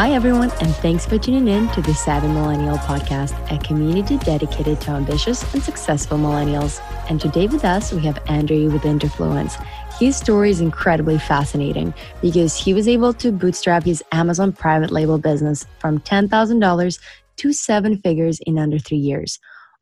Hi, everyone, and thanks for tuning in to the Savvy Millennial Podcast, a community dedicated to ambitious and successful millennials. And today with us, we have Andrew with Interfluence. His story is incredibly fascinating because he was able to bootstrap his Amazon private label business from $10,000 to seven figures in under three years.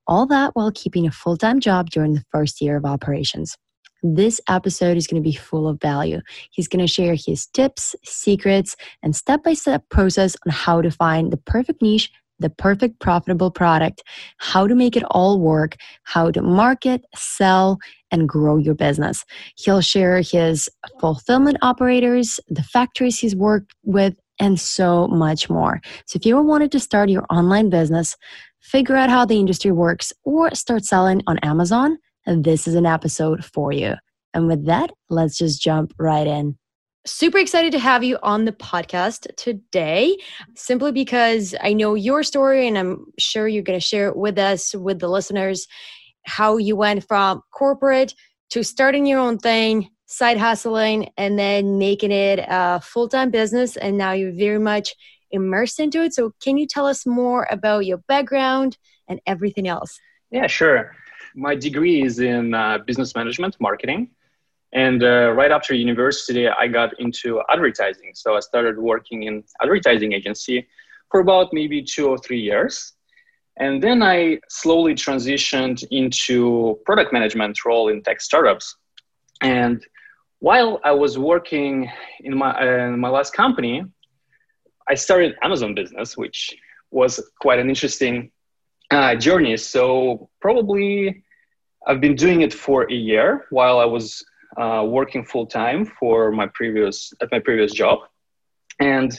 All that while keeping a full time job during the first year of operations. This episode is going to be full of value. He's going to share his tips, secrets, and step by step process on how to find the perfect niche, the perfect profitable product, how to make it all work, how to market, sell, and grow your business. He'll share his fulfillment operators, the factories he's worked with, and so much more. So if you ever wanted to start your online business, figure out how the industry works, or start selling on Amazon, this is an episode for you. And with that, let's just jump right in. Super excited to have you on the podcast today, simply because I know your story and I'm sure you're going to share it with us, with the listeners, how you went from corporate to starting your own thing, side hustling, and then making it a full time business. And now you're very much immersed into it. So, can you tell us more about your background and everything else? Yeah, sure my degree is in uh, business management, marketing. And uh, right after university, I got into advertising. So I started working in advertising agency for about maybe two or three years. And then I slowly transitioned into product management role in tech startups. And while I was working in my, uh, my last company, I started Amazon business, which was quite an interesting uh, journey. So probably I've been doing it for a year while I was uh, working full time for my previous at my previous job, and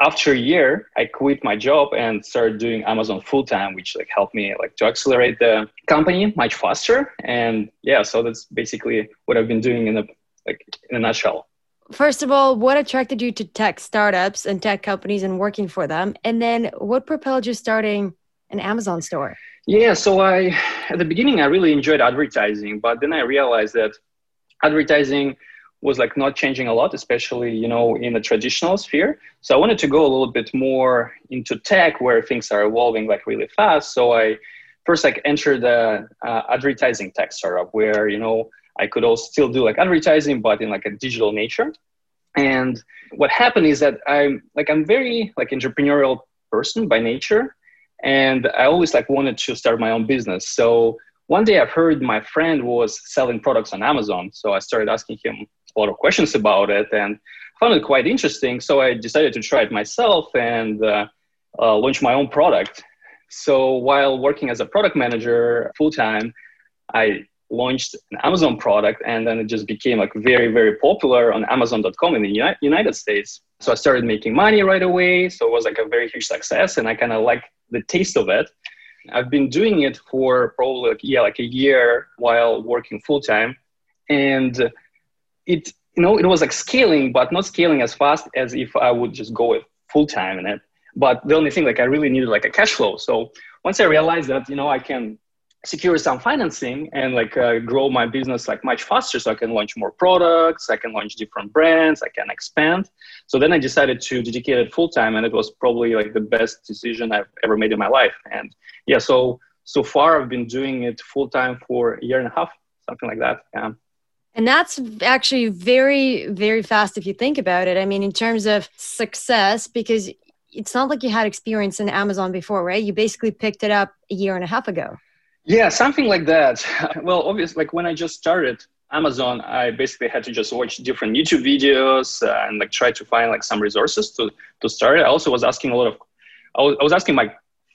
after a year, I quit my job and started doing Amazon full time, which like helped me like to accelerate the company much faster. And yeah, so that's basically what I've been doing in a like in a nutshell. First of all, what attracted you to tech startups and tech companies and working for them? And then what propelled you starting an Amazon store? Yeah, so I at the beginning I really enjoyed advertising, but then I realized that advertising was like not changing a lot, especially you know in the traditional sphere. So I wanted to go a little bit more into tech, where things are evolving like really fast. So I first like entered the uh, advertising tech startup, where you know I could also still do like advertising, but in like a digital nature. And what happened is that I'm like I'm very like entrepreneurial person by nature and i always like wanted to start my own business. So one day i heard my friend was selling products on amazon. So i started asking him a lot of questions about it and found it quite interesting. So i decided to try it myself and uh, uh, launch my own product. So while working as a product manager full time i launched an amazon product and then it just became like very very popular on amazon.com in the united states so i started making money right away so it was like a very huge success and i kind of like the taste of it. I've been doing it for probably like, yeah, like a year while working full time, and it you know it was like scaling, but not scaling as fast as if I would just go full time in it. But the only thing like I really needed like a cash flow. So once I realized that you know I can secure some financing and like uh, grow my business like much faster so i can launch more products i can launch different brands i can expand. So then i decided to dedicate it full time and it was probably like the best decision i've ever made in my life. And yeah so so far i've been doing it full time for a year and a half something like that yeah. And that's actually very very fast if you think about it. I mean in terms of success because it's not like you had experience in amazon before right? You basically picked it up a year and a half ago yeah, something like that. Well, obviously, like when I just started Amazon, I basically had to just watch different YouTube videos and like try to find like some resources to to start it. I also was asking a lot of, I was, I was asking my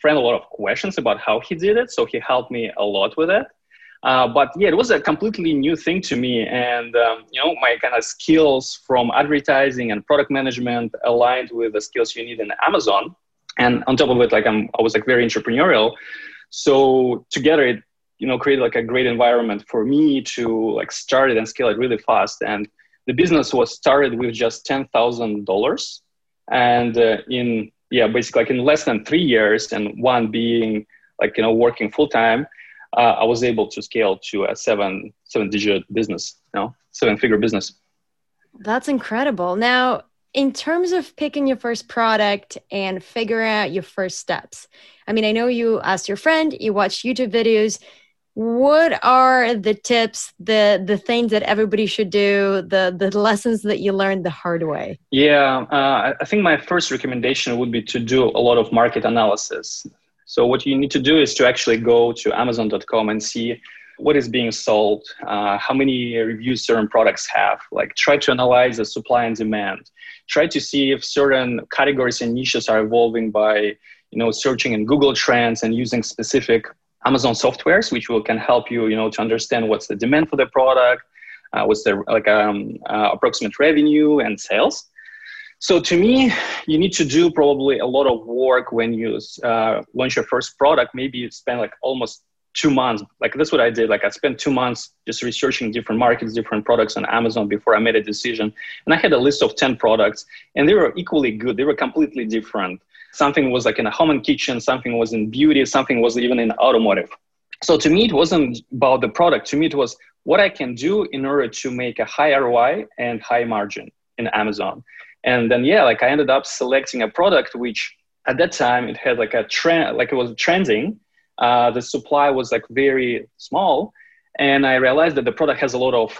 friend a lot of questions about how he did it, so he helped me a lot with it. Uh, but yeah, it was a completely new thing to me, and um, you know, my kind of skills from advertising and product management aligned with the skills you need in Amazon. And on top of it, like I'm, I was like very entrepreneurial. So together, it you know created like a great environment for me to like start it and scale it really fast. And the business was started with just ten thousand dollars, and uh, in yeah, basically like in less than three years, and one being like you know working full time, uh, I was able to scale to a seven seven digit business, you know, seven figure business. That's incredible. Now, in terms of picking your first product and figuring out your first steps, I mean, I know you asked your friend, you watched YouTube videos. What are the tips, the the things that everybody should do, the the lessons that you learned the hard way? Yeah, uh, I think my first recommendation would be to do a lot of market analysis. So what you need to do is to actually go to Amazon.com and see what is being sold, uh, how many reviews certain products have. Like try to analyze the supply and demand. Try to see if certain categories and niches are evolving by you know searching in google trends and using specific amazon softwares which will can help you you know to understand what's the demand for the product uh, what's the like um, uh, approximate revenue and sales so to me you need to do probably a lot of work when you uh, launch your first product maybe you spend like almost two months like that's what i did. Like i spent two months just researching different markets different products on amazon before i made a decision. And i had a list of 10 products and they were equally good. They were completely different. Something was like in a home and kitchen something was in beauty something was even in automotive. So to me it wasn't about the product. To me it was what i can do in order to make a high roi and high margin in amazon. And then yeah like i ended up selecting a product which at that time it had like a trend like it was trending uh, the supply was like very small and i realized that the product has a lot of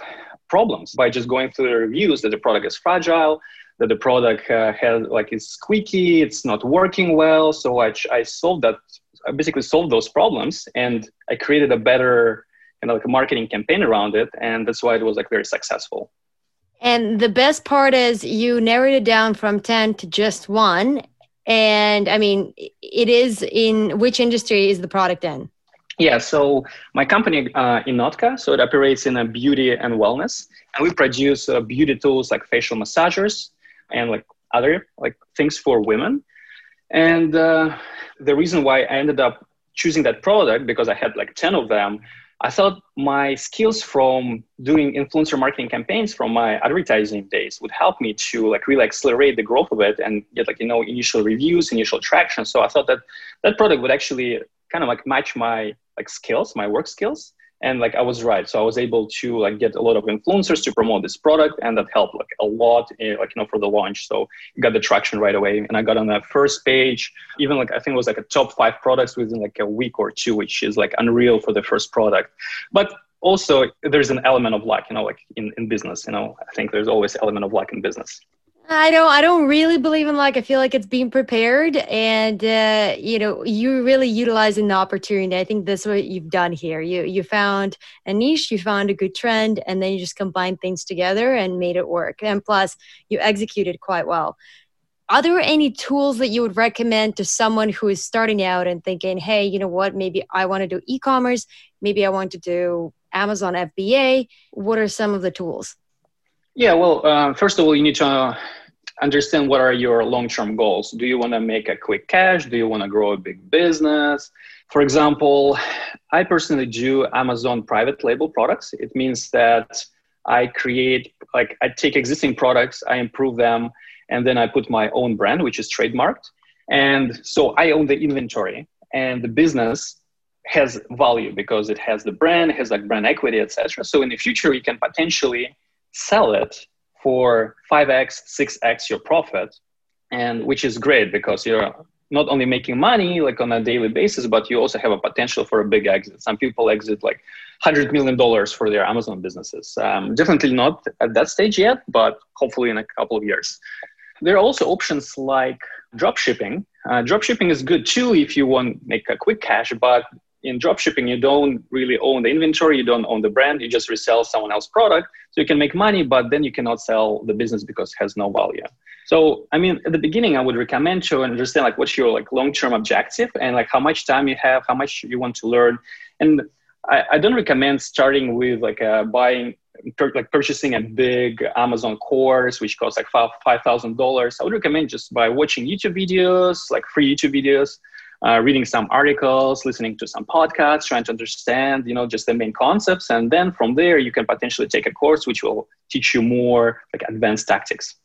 problems by just going through the reviews that the product is fragile that the product uh, has like it's squeaky, it's not working well. So I, I solved that. I basically solved those problems, and I created a better you know like a marketing campaign around it, and that's why it was like very successful. And the best part is you narrowed it down from ten to just one. And I mean, it is in which industry is the product in? Yeah, so my company uh, Inotka, so it operates in a beauty and wellness, and we produce uh, beauty tools like facial massagers, and like other like things for women. And uh, the reason why I ended up choosing that product because I had like 10 of them, I thought my skills from doing influencer marketing campaigns from my advertising days would help me to like really accelerate the growth of it and get like you know initial reviews, initial traction. So I thought that that product would actually kind of like match my like skills, my work skills and like i was right. So i was able to like get a lot of influencers to promote this product and that helped like a lot in, like you know for the launch. So got the traction right away. And i got on that first page even like i think it was like a top five products within like a week or two which is like unreal for the first product. But also there's an element of luck you know like in, in business you know. I think there's always element of luck in business I don't I don't really believe in luck. I feel like it's being prepared and uh, you know, you really utilizing the opportunity. I think that's what you've done here. You you found a niche, you found a good trend, and then you just combined things together and made it work. And plus you executed quite well. Are there any tools that you would recommend to someone who is starting out and thinking, hey, you know what, maybe I want to do e-commerce, maybe I want to do Amazon FBA? What are some of the tools? Yeah, well, uh, first of all, you need to understand what are your long-term goals. Do you want to make a quick cash? Do you want to grow a big business? For example, I personally do Amazon private label products. It means that I create, like, I take existing products, I improve them, and then I put my own brand, which is trademarked. And so I own the inventory, and the business has value because it has the brand, has like brand equity, etc. So in the future, you can potentially sell it for 5x, 6x your profit, and which is great because you're not only making money like on a daily basis, but you also have a potential for a big exit. Some people exit like hundred million dollars for their Amazon businesses. Um, definitely not at that stage yet, but hopefully in a couple of years. There are also options like drop shipping. Uh, drop shipping is good too if you want to make a quick cash, but in dropshipping, you don't really own the inventory, you don't own the brand, you just resell someone else's product. So you can make money, but then you cannot sell the business because it has no value. So, I mean, at the beginning, I would recommend to understand like what's your like long-term objective and like how much time you have, how much you want to learn. And I, I don't recommend starting with like uh, buying like purchasing a big Amazon course, which costs like five five thousand dollars. I would recommend just by watching YouTube videos, like free YouTube videos, uh, reading some articles, listening to some podcasts, trying to understand, you know, just the main concepts. And then from there, you can potentially take a course which will teach you more like advanced tactics.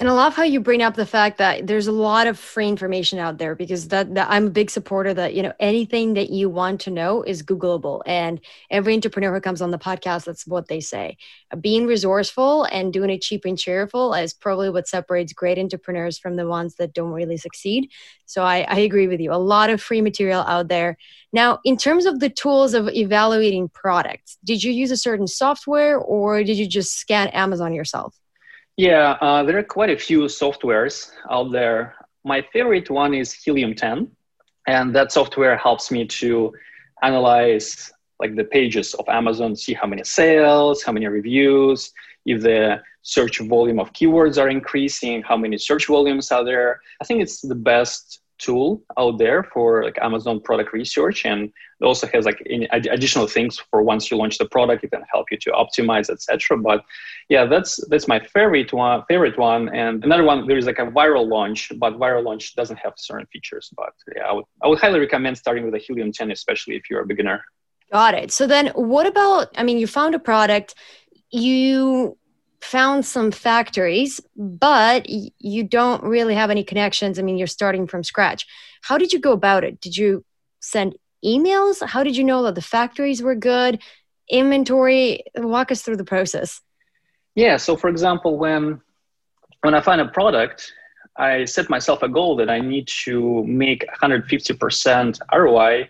And I love how you bring up the fact that there's a lot of free information out there because that, that, I'm a big supporter that you know anything that you want to know is Googleable. And every entrepreneur who comes on the podcast, that's what they say. Being resourceful and doing it cheap and cheerful is probably what separates great entrepreneurs from the ones that don't really succeed. So I, I agree with you. A lot of free material out there. Now, in terms of the tools of evaluating products, did you use a certain software or did you just scan Amazon yourself? Yeah, uh, there are quite a few softwares out there. My favorite one is Helium 10, and that software helps me to analyze like the pages of Amazon, see how many sales, how many reviews, if the search volume of keywords are increasing, how many search volumes are there. I think it's the best tool out there for like Amazon product research, and it also has like additional things for once you launch the product, it can help you to optimize, etc. But yeah, that's that's my favorite one. Favorite one, and another one there is like a viral launch, but viral launch doesn't have certain features. But yeah, I would I would highly recommend starting with a Helium 10, especially if you're a beginner. Got it. So then, what about? I mean, you found a product, you found some factories, but you don't really have any connections. I mean, you're starting from scratch. How did you go about it? Did you send emails? How did you know that the factories were good? Inventory? Walk us through the process. Yeah. So, for example, when when I find a product, I set myself a goal that I need to make 150% ROI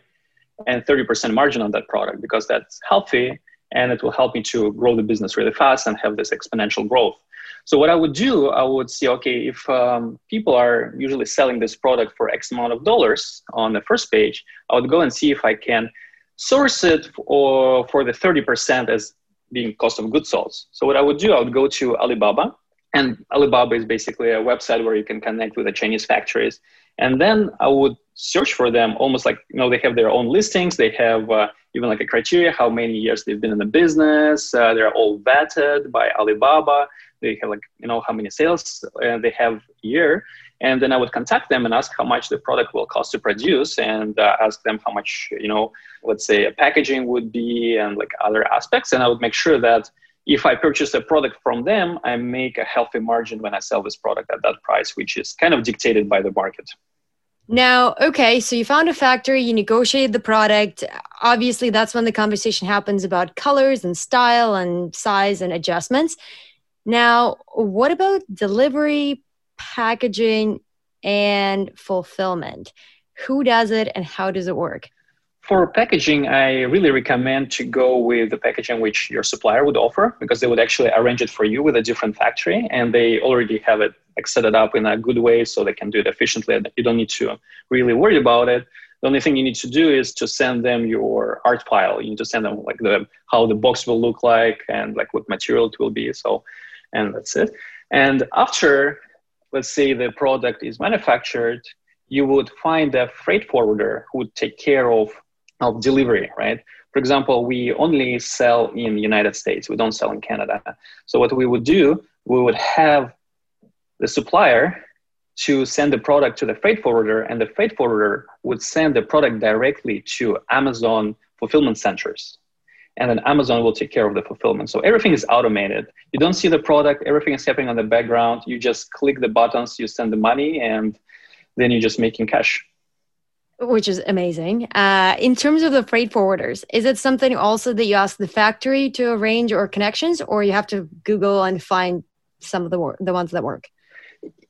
and 30% margin on that product because that's healthy and it will help me to grow the business really fast and have this exponential growth. So what I would do, I would see, okay, if um, people are usually selling this product for X amount of dollars on the first page, I would go and see if I can source it for, for the 30% as being cost of goods sold. So what I would do, I would go to Alibaba, and Alibaba is basically a website where you can connect with the Chinese factories. And then I would search for them almost like, you know, they have their own listings. They have uh, even like a criteria, how many years they've been in the business. Uh, they're all vetted by Alibaba. They have like, you know, how many sales uh, they have a year. And then I would contact them and ask how much the product will cost to produce and uh, ask them how much, you know, let's say a packaging would be and like other aspects. And I would make sure that if I purchase a product from them, I make a healthy margin when I sell this product at that price, which is kind of dictated by the market. Now, okay, so you found a factory, you negotiated the product. Obviously, that's when the conversation happens about colors and style and size and adjustments. Now, what about delivery, packaging, and fulfillment? Who does it and how does it work? For packaging, I really recommend to go with the packaging which your supplier would offer because they would actually arrange it for you with a different factory and they already have it like set it up in a good way so they can do it efficiently. You don't need to really worry about it. The only thing you need to do is to send them your art file. You need to send them like the how the box will look like and like what material it will be. So, and that's it. And after, let's say the product is manufactured, you would find a freight forwarder who would take care of of delivery, right? For example, we only sell in the United States. We don't sell in Canada. So what we would do, we would have the supplier to send the product to the freight forwarder, and the freight forwarder would send the product directly to Amazon fulfillment centers. And then Amazon will take care of the fulfillment. So everything is automated. You don't see the product, everything is happening on the background. You just click the buttons, you send the money, and then you're just making cash which is amazing. Uh, in terms of the freight forwarders, is it something also that you ask the factory to arrange or connections, or you have to Google and find some of the the ones that work?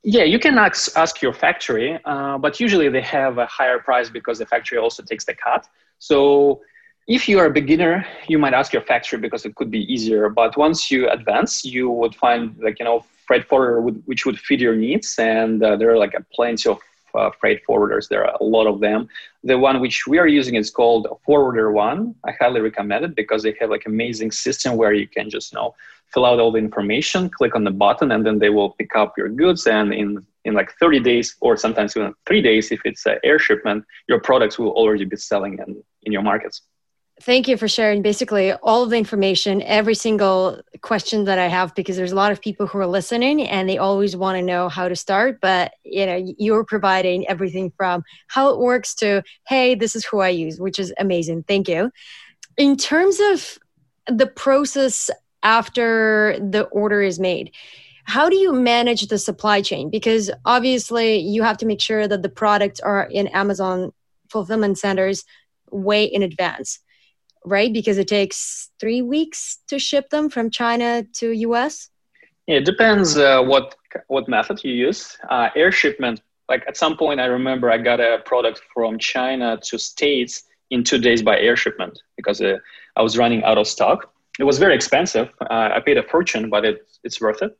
Yeah, you can ask, ask your factory, uh, but usually they have a higher price because the factory also takes the cut. So if you are a beginner, you might ask your factory because it could be easier. But once you advance, you would find like you know freight forwarder would, which would fit your needs, and uh, there are like a plenty of uh, freight forwarders. There are a lot of them. The one which we are using is called Forwarder One. I highly recommend it because they have like amazing system where you can just you know fill out all the information, click on the button, and then they will pick up your goods. And in in like 30 days, or sometimes even three days, if it's an air shipment, your products will already be selling in, in your markets. Thank you for sharing basically all of the information, every single question that I have, because there's a lot of people who are listening and they always want to know how to start. But you know, you're providing everything from how it works to hey, this is who I use, which is amazing. Thank you. In terms of the process after the order is made, How do you manage the supply chain? Because obviously you have to make sure that the products are in Amazon fulfillment centers way in advance, right? Because it takes three weeks to ship them from China to US. It depends uh, what what method you use. Uh, air shipment, like at some point, I remember I got a product from China to States in two days by air shipment because uh, I was running out of stock. It was very expensive. Uh, I paid a fortune, but it, it's worth it.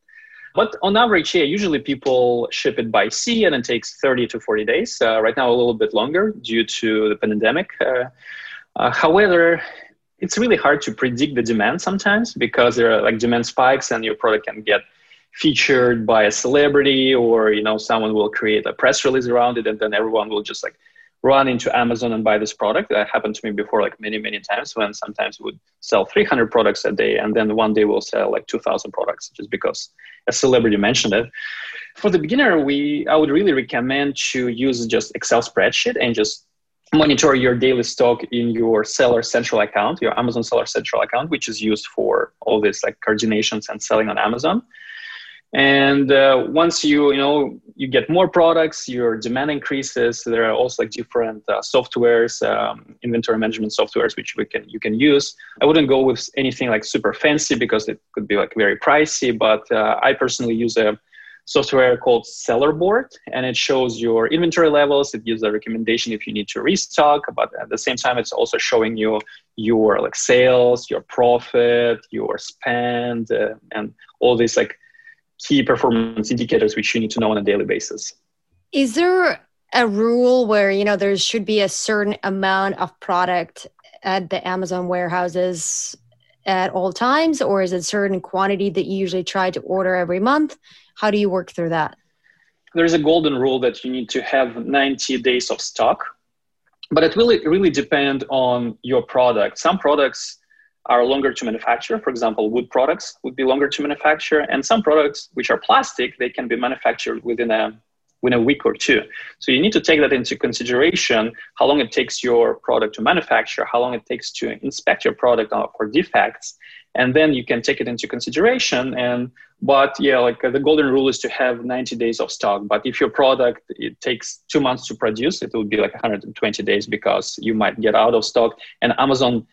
But on average, yeah, usually people ship it by sea and it takes 30 to 40 days. Uh, right now, a little bit longer due to the pandemic. Uh, however, it's really hard to predict the demand sometimes because there are like demand spikes and your product can get featured by a celebrity or you know someone will create a press release around it and then everyone will just like run into Amazon and buy this product. That happened to me before, like many, many times when sometimes we would sell 300 products a day and then one day we'll sell like 2,000 products just because a celebrity mentioned it. For the beginner, we I would really recommend to use just Excel spreadsheet and just monitor your daily stock in your seller central account, your Amazon seller central account, which is used for all this like coordinations and selling on Amazon. And uh, once you you know you get more products your demand increases. There are also like different uh, softwares um, inventory management softwares which we can you can use. I wouldn't go with anything like super fancy because it could be like very pricey but uh, i personally use a software called sellerboard and it shows your inventory levels it gives a recommendation if you need to restock but at the same time it's also showing you your like sales your profit your spend uh, and all these like key performance indicators which you need to know on a daily basis. Is there a rule where you know there should be a certain amount of product at the Amazon warehouses at all times, or is it a certain quantity that you usually try to order every month? How do you work through that? There's a golden rule that you need to have 90 days of stock, but it really really depend on your product. Some products are longer to manufacture. For example, wood products would be longer to manufacture, and some products which are plastic, they can be manufactured within a within a week or two. So you need to take that into consideration, how long it takes your product to manufacture, how long it takes to inspect your product for defects, and then you can take it into consideration. And but yeah, like uh, the golden rule is to have 90 days of stock. But if your product it takes two months to produce, it will be like 120 days because you might get out of stock. And Amazon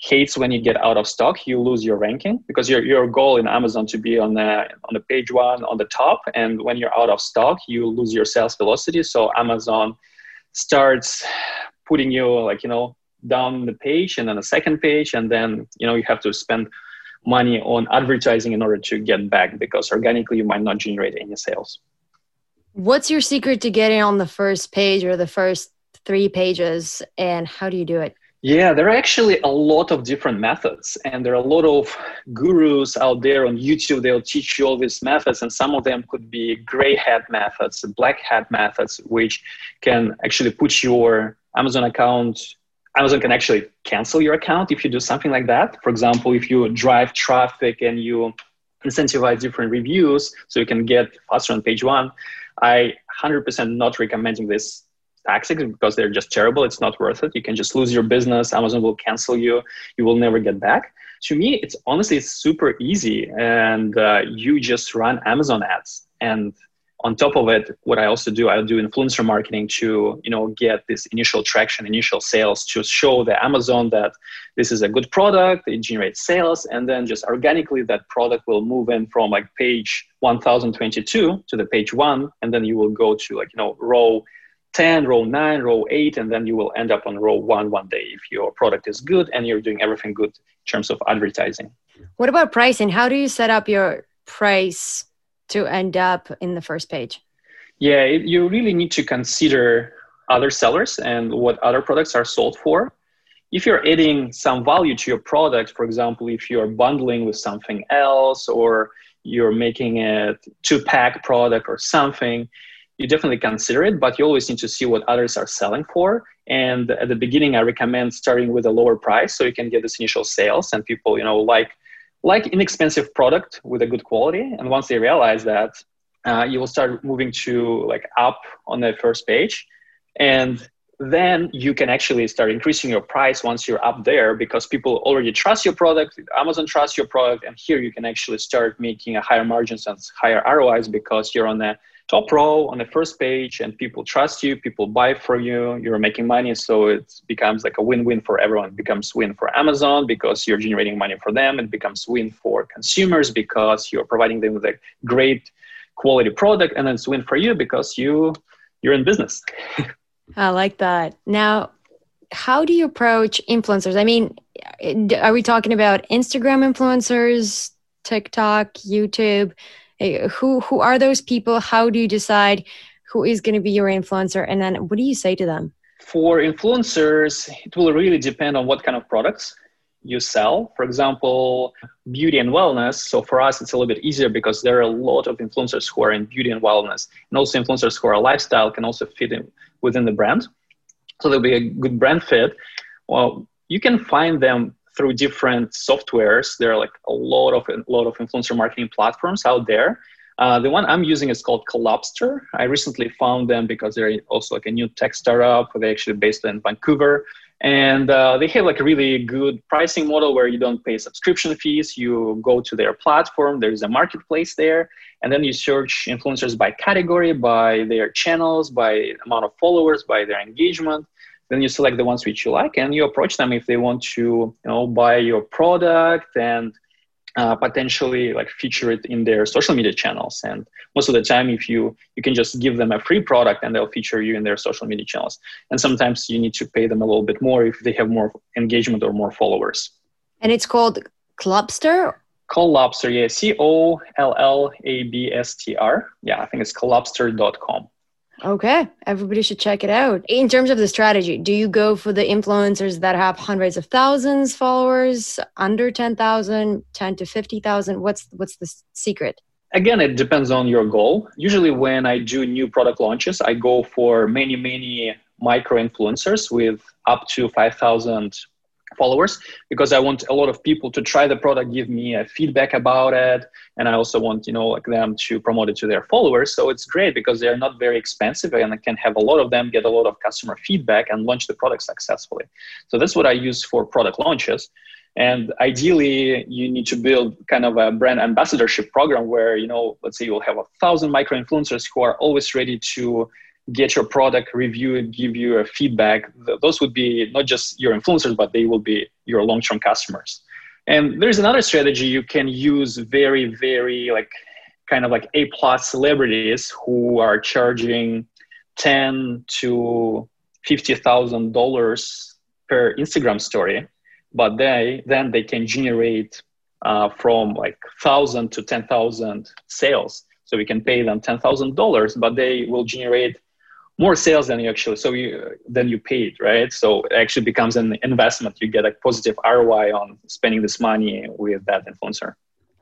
hates when you get out of stock you lose your ranking because your, your goal in amazon to be on the on the page one on the top. And when you're out of stock you lose your sales velocity. So amazon starts putting you like you know down the page and then a second page. And then you know you have to spend money on advertising in order to get back because organically you might not generate any sales. What's your secret to getting on the first page or the first three pages? And how do you do it yeah, there are actually a lot of different methods, and there are a lot of gurus out there on YouTube. They'll teach you all these methods, and some of them could be gray hat methods, black hat methods, which can actually put your Amazon account. Amazon can actually cancel your account if you do something like that. For example, if you drive traffic and you incentivize different reviews so you can get faster on page one, I 100% not recommending this tactics because they're just terrible. It's not worth it. You can just lose your business. Amazon will cancel you. You will never get back. To me, it's honestly it's super easy, and uh, you just run Amazon ads. And on top of it, what I also do, I do influencer marketing to you know get this initial traction, initial sales, to show the Amazon that this is a good product, it generates sales, and then just organically that product will move in from like page 1022 to the page one, and then you will go to like you know row 10, row 9, row 8, and then you will end up on row 1 one day if your product is good and you're doing everything good in terms of advertising. What about pricing? How do you set up your price to end up in the first page? Yeah, it, you really need to consider other sellers and what other products are sold for. If you're adding some value to your product, for example, if you're bundling with something else or you're making it two pack product or something, you definitely consider it, but you always need to see what others are selling for. And at the beginning, I recommend starting with a lower price so you can get this initial sales and people, you know, like like inexpensive product with a good quality. And once they realize that, uh, you will start moving to like up on the first page. And then you can actually start increasing your price once you're up there because people already trust your product amazon trusts your product and here you can actually start making a higher margins and higher rois because you're on the top row on the first page and people trust you people buy from you you're making money so it becomes like a win-win for everyone. It becomes win for amazon because you're generating money for them. It becomes win for consumers because you're providing them with a great quality product and then it's win for you because you you're in business. I like that. Now how do you approach influencers? I mean are we talking about instagram influencers tiktok youtube Eh, who who are those people? How do you decide who is going to be your influencer? And then what do you say to them? For influencers it will really depend on what kind of products you sell. For example beauty and wellness. So for us it's a little bit easier because there are a lot of influencers who are in beauty and wellness. And also influencers who are lifestyle can also fit in within the brand. So there'll be a good brand fit. Well you can find them through different softwares. There are like a lot of a lot of influencer marketing platforms out there. Uh, the one I'm using is called Collabstr. I recently found them because they're also like a new tech startup. They're actually based in Vancouver, and uh, they have like a really good pricing model where you don't pay subscription fees. You go to their platform. There's a marketplace there, and then you search influencers by category, by their channels, by amount of followers, by their engagement then you select the ones which you like and you approach them if they want to you know buy your product and uh, potentially like feature it in their social media channels. And most of the time if you you can just give them a free product and they'll feature you in their social media channels. And sometimes you need to pay them a little bit more if they have more engagement or more followers. And it's called collabstr collabstr yeah. C-o-l-l-a-b-s-t-r yeah i think it's collabstr.com Okay, everybody should check it out. In terms of the strategy, do you go for the influencers that have hundreds of thousands followers, under 10,000, 10 to 50,000? What's what's the secret? Again, it depends on your goal. Usually when I do new product launches, I go for many many micro influencers with up to 5,000 followers because I want a lot of people to try the product, give me a feedback about it, and I also want you know like them to promote it to their followers. So it's great because they're not very expensive and I can have a lot of them get a lot of customer feedback and launch the product successfully. So that's what I use for product launches. And ideally, you need to build kind of a brand ambassadorship program where, you know, let's say you'll have a thousand micro influencers who are always ready to get your product, review it, give you a feedback. Those would be not just your influencers, but they will be your long-term customers. And there's another strategy you can use very, very like kind of like A plus celebrities who are charging ten to fifty thousand dollars per Instagram story, but they then they can generate uh, from like thousand to ten thousand sales. So we can pay them ten thousand dollars, but they will generate more sales than you actually so you than you paid right? So it actually becomes an investment. You get a positive roi on spending this money with that influencer.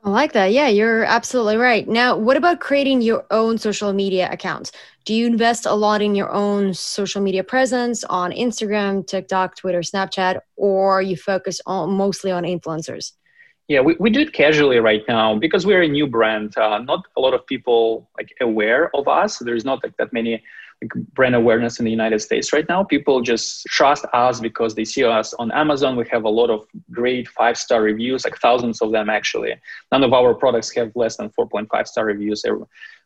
I like that. Yeah you're absolutely right. Now what about creating your own social media accounts do you invest a lot in your own social media presence on instagram tiktok twitter snapchat or you focus on mostly on influencers? Yeah, we, we do it casually right now because we're a new brand. Uh, not a lot of people like aware of us. There's not like that many brand awareness in the United States right now. People just trust us because they see us on Amazon. We have a lot of great five star reviews, like thousands of them actually. None of our products have less than 4.5 star reviews eh,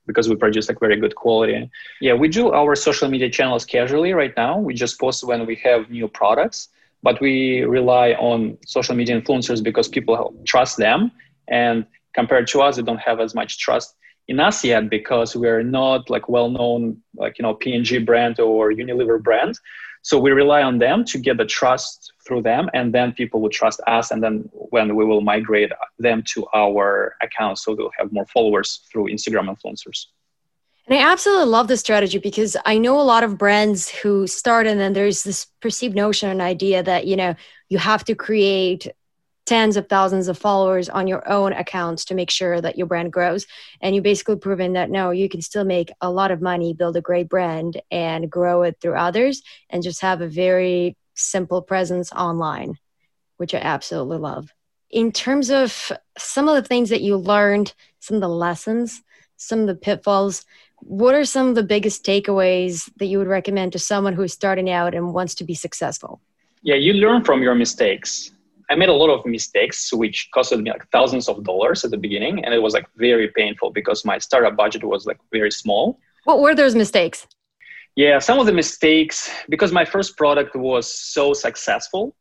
because we produce like very good quality. Yeah, we do our social media channels casually right now. We just post when we have new products but we rely on social media influencers because people trust them and compared to us they don't have as much trust in yet because we're not like well known like you know P&G brand or unilever brand. So we rely on them to get the trust through them and then people will trust us and then when we will migrate them to our accounts so they'll have more followers through instagram influencers. And I absolutely love this strategy because I know a lot of brands who start and then there's this perceived notion and idea that, you know, you have to create tens of thousands of followers on your own accounts to make sure that your brand grows. And you basically proven that no, you can still make a lot of money, build a great brand and grow it through others and just have a very simple presence online, which I absolutely love. In terms of some of the things that you learned, some of the lessons, some of the pitfalls, what are some of the biggest takeaways that you would recommend to someone who's starting out and wants to be successful? Yeah, you learn from your mistakes. I made a lot of mistakes, which costed me like thousands of dollars at the beginning, and it was like very painful because my startup budget was like very small. What were those mistakes? Yeah, some of the mistakes because my first product was so successful.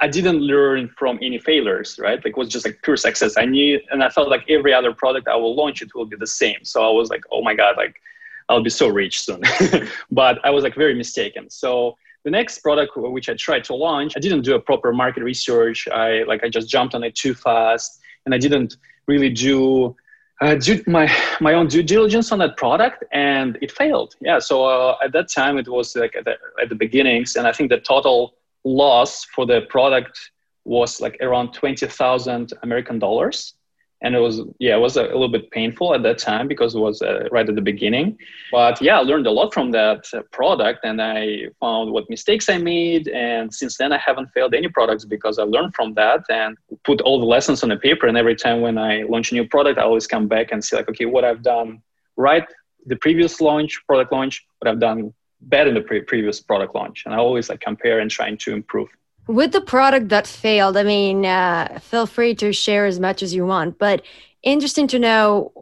I didn't learn from any failures, right? Like it was just like pure success. I knew, and I felt like every other product I will launch, it will be the same. So I was like, oh my god, like I'll be so rich soon. but I was like very mistaken. So the next product which I tried to launch, I didn't do a proper market research. I like I just jumped on it too fast, and I didn't really do uh, my my own due diligence on that product, and it failed. Yeah. So uh, at that time, it was like at the, at the beginnings, and I think the total loss for the product was like around 20,000 American dollars. And it was, yeah, it was a, a, little bit painful at that time because it was uh, right at the beginning. But yeah, I learned a lot from that uh, product and I found what mistakes I made. And since then, I haven't failed any products because I learned from that and put all the lessons on the paper. And every time when I launch a new product, I always come back and see, like, okay, what I've done right the previous launch, product launch, what I've done bad in the pre- previous product launch and i always like compare and trying to improve with the product that failed i mean uh, feel free to share as much as you want but interesting to know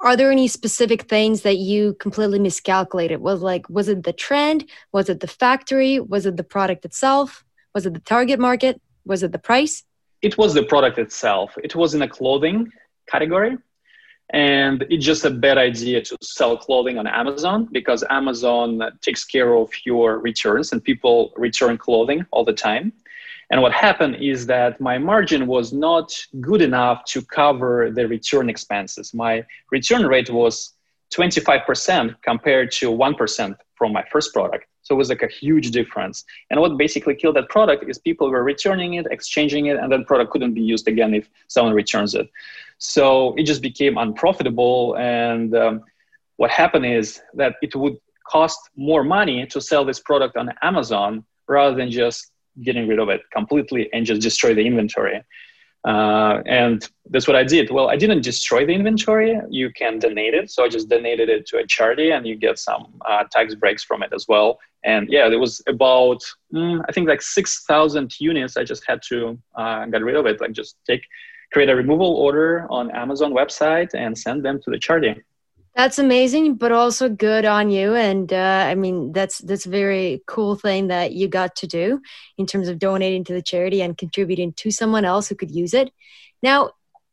are there any specific things that you completely miscalculated? Was like was it the trend? Was it the factory? Was it the product itself? Was it the target market? Was it the price? It was the product itself. It was in a clothing category and it's just a bad idea to sell clothing on amazon because amazon takes care of your returns and people return clothing all the time and what happened is that my margin was not good enough to cover the return expenses. My return rate was 25% compared to 1% from my first product. So it was like a huge difference. And what basically killed that product is people were returning it exchanging it and then product couldn't be used again if someone returns it. So it just became unprofitable. And um, what happened is that it would cost more money to sell this product on Amazon rather than just getting rid of it completely and just destroy the inventory. Uh, and that's what I did. Well, I didn't destroy the inventory. You can donate it. So I just donated it to a charity and you get some uh, tax breaks from it as well. And yeah, there was about, mm, I think like 6,000 units. I just had to uh, get rid of it, like just take create a removal order on Amazon website and send them to the charity. That's amazing, but also good on you. And uh, I mean, that's that's a very cool thing that you got to do in terms of donating to the charity and contributing to someone else who could use it. Now,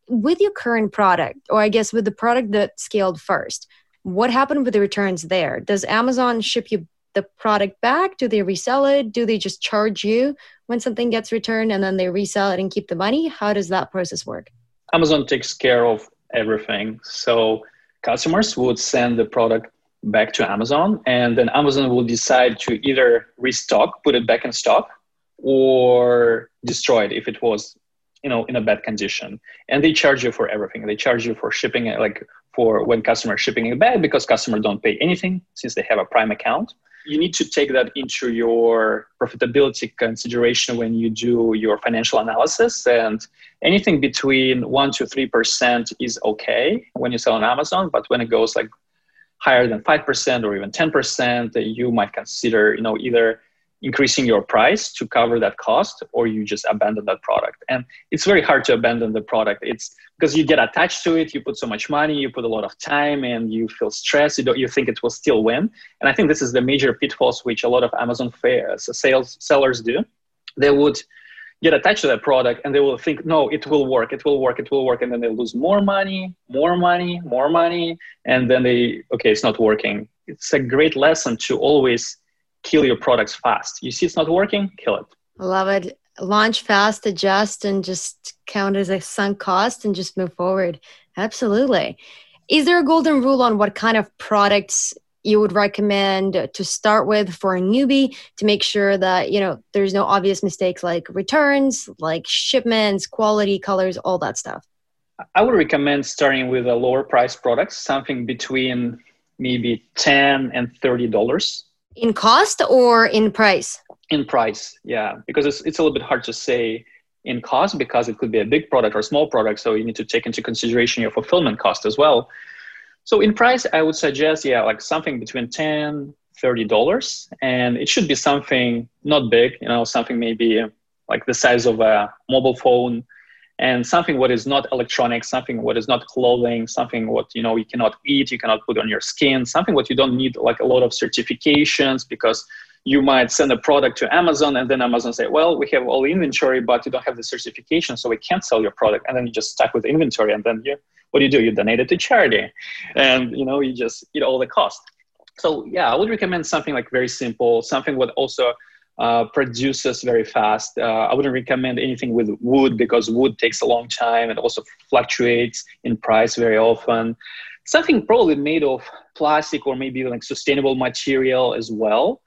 with your current product, or I guess with the product that scaled first, what happened with the returns there? Does Amazon ship you the product back? Do they resell it? Do they just charge you when something gets returned and then they resell it and keep the money? How does that process work? Amazon takes care of everything. So customers would send the product back to Amazon and then Amazon will decide to either restock, put it back in stock, or destroy it if it was you know in a bad condition. And they charge you for everything. They charge you for shipping like for when customers shipping it back because customers don't pay anything since they have a prime account you need to take that into your profitability consideration when you do your financial analysis and anything between 1 to 3% is okay when you sell on amazon but when it goes like higher than 5% or even 10% you might consider you know either increasing your price to cover that cost or you just abandon that product. And it's very hard to abandon the product. It's because you get attached to it you put so much money you put a lot of time and you feel stressed you, don't, you think it will still win. And i think this is the major pitfalls which a lot of amazon uh, sales sellers do. They would get attached to that product and they will think no it will work it will work it will work. And then they lose more money more money more money and then they okay it's not working. It's a great lesson to always kill your products fast. You see it's not working, kill it. Love it. Launch fast, adjust, and just count as a sunk cost and just move forward. Absolutely. Is there a golden rule on what kind of products you would recommend to start with for a newbie to make sure that you know there's no obvious mistakes like returns like shipments quality colors all that stuff i would recommend starting with a lower price products something between maybe 10 and 30 dollars in cost or in price? In price, yeah, because it's it's a little bit hard to say in cost because it could be a big product or a small product, so you need to take into consideration your fulfillment cost as well. So in price, I would suggest, yeah, like something between 10, 30 dollars, and it should be something not big, you know, something maybe like the size of a mobile phone, and something what is not electronic, something what is not clothing, something what you know you cannot eat, you cannot put on your skin, something what you don't need like a lot of certifications because you might send a product to Amazon and then Amazon say, well, we have all the inventory, but you don't have the certification, so we can't sell your product. And then you just stuck with inventory and then you, what do you do? You donate it to charity and, you know, you just eat all the cost. So yeah, I would recommend something like very simple, something what also uh, produces very fast. Uh, I wouldn't recommend anything with wood because wood takes a long time and also fluctuates in price very often. Something probably made of plastic or maybe like sustainable material as well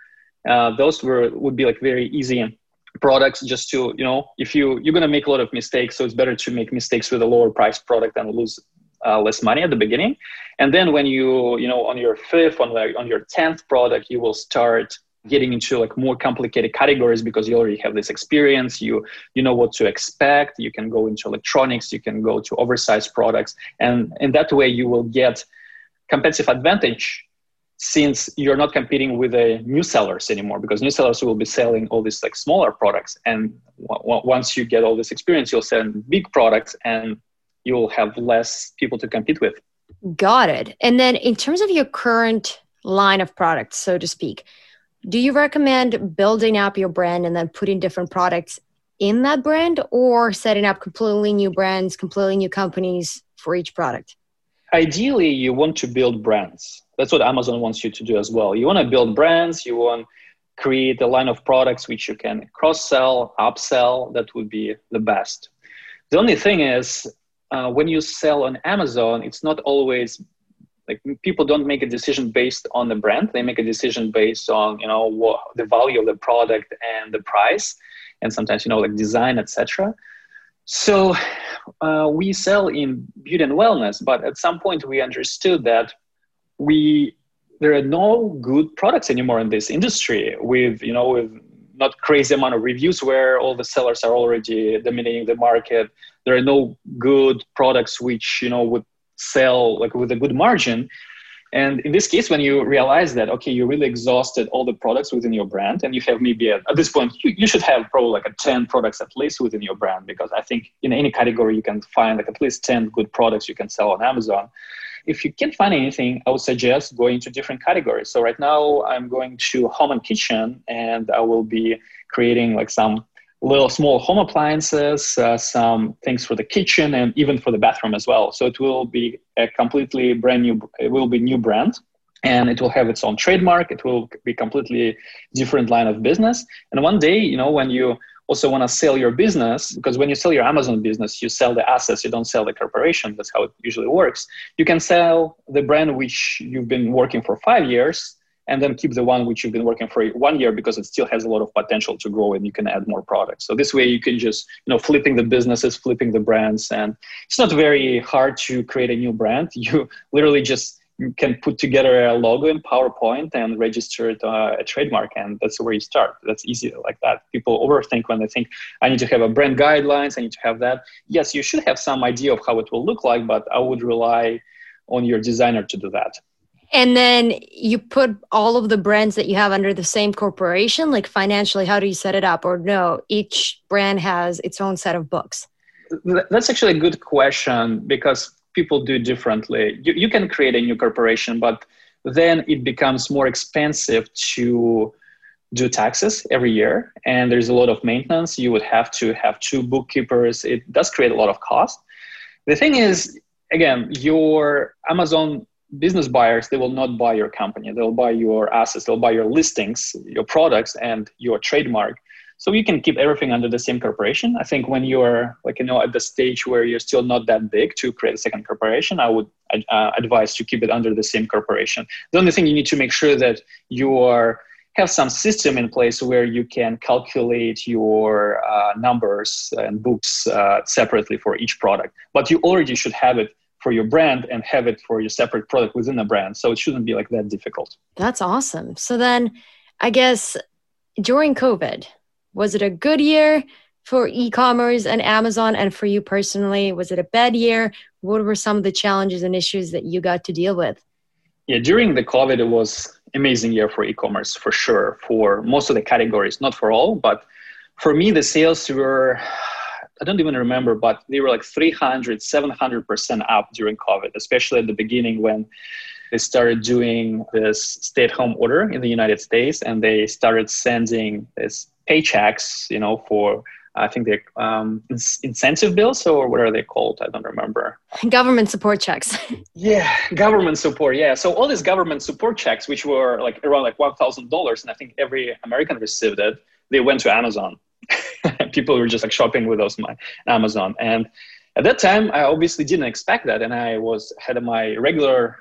uh, those were would be like very easy products just to you know if you you're to make a lot of mistakes so it's better to make mistakes with a lower price product and lose uh, less money at the beginning and then when you you know on your fifth on like on your 10th product you will start getting into like more complicated categories because you already have this experience you you know what to expect you can go into electronics you can go to oversized products and in that way you will get competitive advantage since you're not competing with the new sellers anymore because new sellers will be selling all these like smaller products and w- once you get all this experience you'll sell big products and you'll have less people to compete with. Got it. And then in terms of your current line of products so to speak do you recommend building up your brand and then putting different products in that brand or setting up completely new brands completely new companies for each product? Ideally you want to build brands. That's what amazon wants you to do as well. You want to build brands. You want to create a line of products which you can cross sell upsell. That would be the best. The only thing is uh, when you sell on amazon it's not always like people don't make a decision based on the brand. They make a decision based on you know what, the value of the product and the price and sometimes you know like design etc so uh, we sell in beauty and wellness but at some point we understood that we there are no good products anymore in this industry with you know with not crazy amount of reviews where all the sellers are already dominating the market. There are no good products which you know would sell like with a good margin and in this case when you realize that okay you really exhausted all the products within your brand and you have maybe at, this point you, you should have probably like a 10 products at least within your brand because i think in any category you can find like at least 10 good products you can sell on amazon if you can't find anything, I would suggest going to different categories. So right now I'm going to home and kitchen and I will be creating like some little small home appliances, uh, some things for the kitchen and even for the bathroom as well. So it will be a completely brand new, it will be new brand and it will have its own trademark. It will be completely different line of business. And one day, you know, when you also want to sell your business because when you sell your amazon business you sell the assets you don't sell the corporation that's how it usually works you can sell the brand which you've been working for five years and then keep the one which you've been working for one year because it still has a lot of potential to grow and you can add more products so this way you can just you know flipping the businesses flipping the brands and it's not very hard to create a new brand you literally just can put together a logo in PowerPoint and register it, uh, a trademark, and that's where you start. That's easy like that. People overthink when they think, I need to have a brand guidelines, I need to have that. Yes, you should have some idea of how it will look like, but I would rely on your designer to do that. And then you put all of the brands that you have under the same corporation, like financially, how do you set it up? Or no, each brand has its own set of books? That's actually a good question because people do differently. You, you can create a new corporation, but then it becomes more expensive to do taxes every year and there's a lot of maintenance you would have to have two bookkeepers it does create a lot of cost the thing is again your amazon business buyers they will not buy your company they'll buy your assets they'll buy your listings your products and your trademark so you can keep everything under the same corporation. I think when you're like you know at the stage where you're still not that big to create a second corporation, I would uh, advise to keep it under the same corporation. The only thing you need to make sure that you are have some system in place where you can calculate your uh, numbers and books uh, separately for each product. But you already should have it for your brand and have it for your separate product within the brand. So it shouldn't be like that difficult. That's awesome. So then I guess during COVID, was it a good year for e-commerce and Amazon? And for you personally, was it a bad year? what were some of the challenges and issues that you got to deal with? Yeah, during the COVID, it was amazing year for e-commerce for sure for most of the categories, not for all, but for me, the sales were I don't even remember, but they were like 300, 700% up during COVID, especially at the beginning when they started doing this stay at home order in the United States and they started sending this paychecks, you know, for I think they um, incentive bills or what are they called? I don't remember. Government support checks. yeah, government support. Yeah, so all these government support checks, which were like around like one thousand dollars, and I think every American received it. They went to Amazon. People were just like shopping with us on Amazon, and at that time, I obviously didn't expect that, and I was had my regular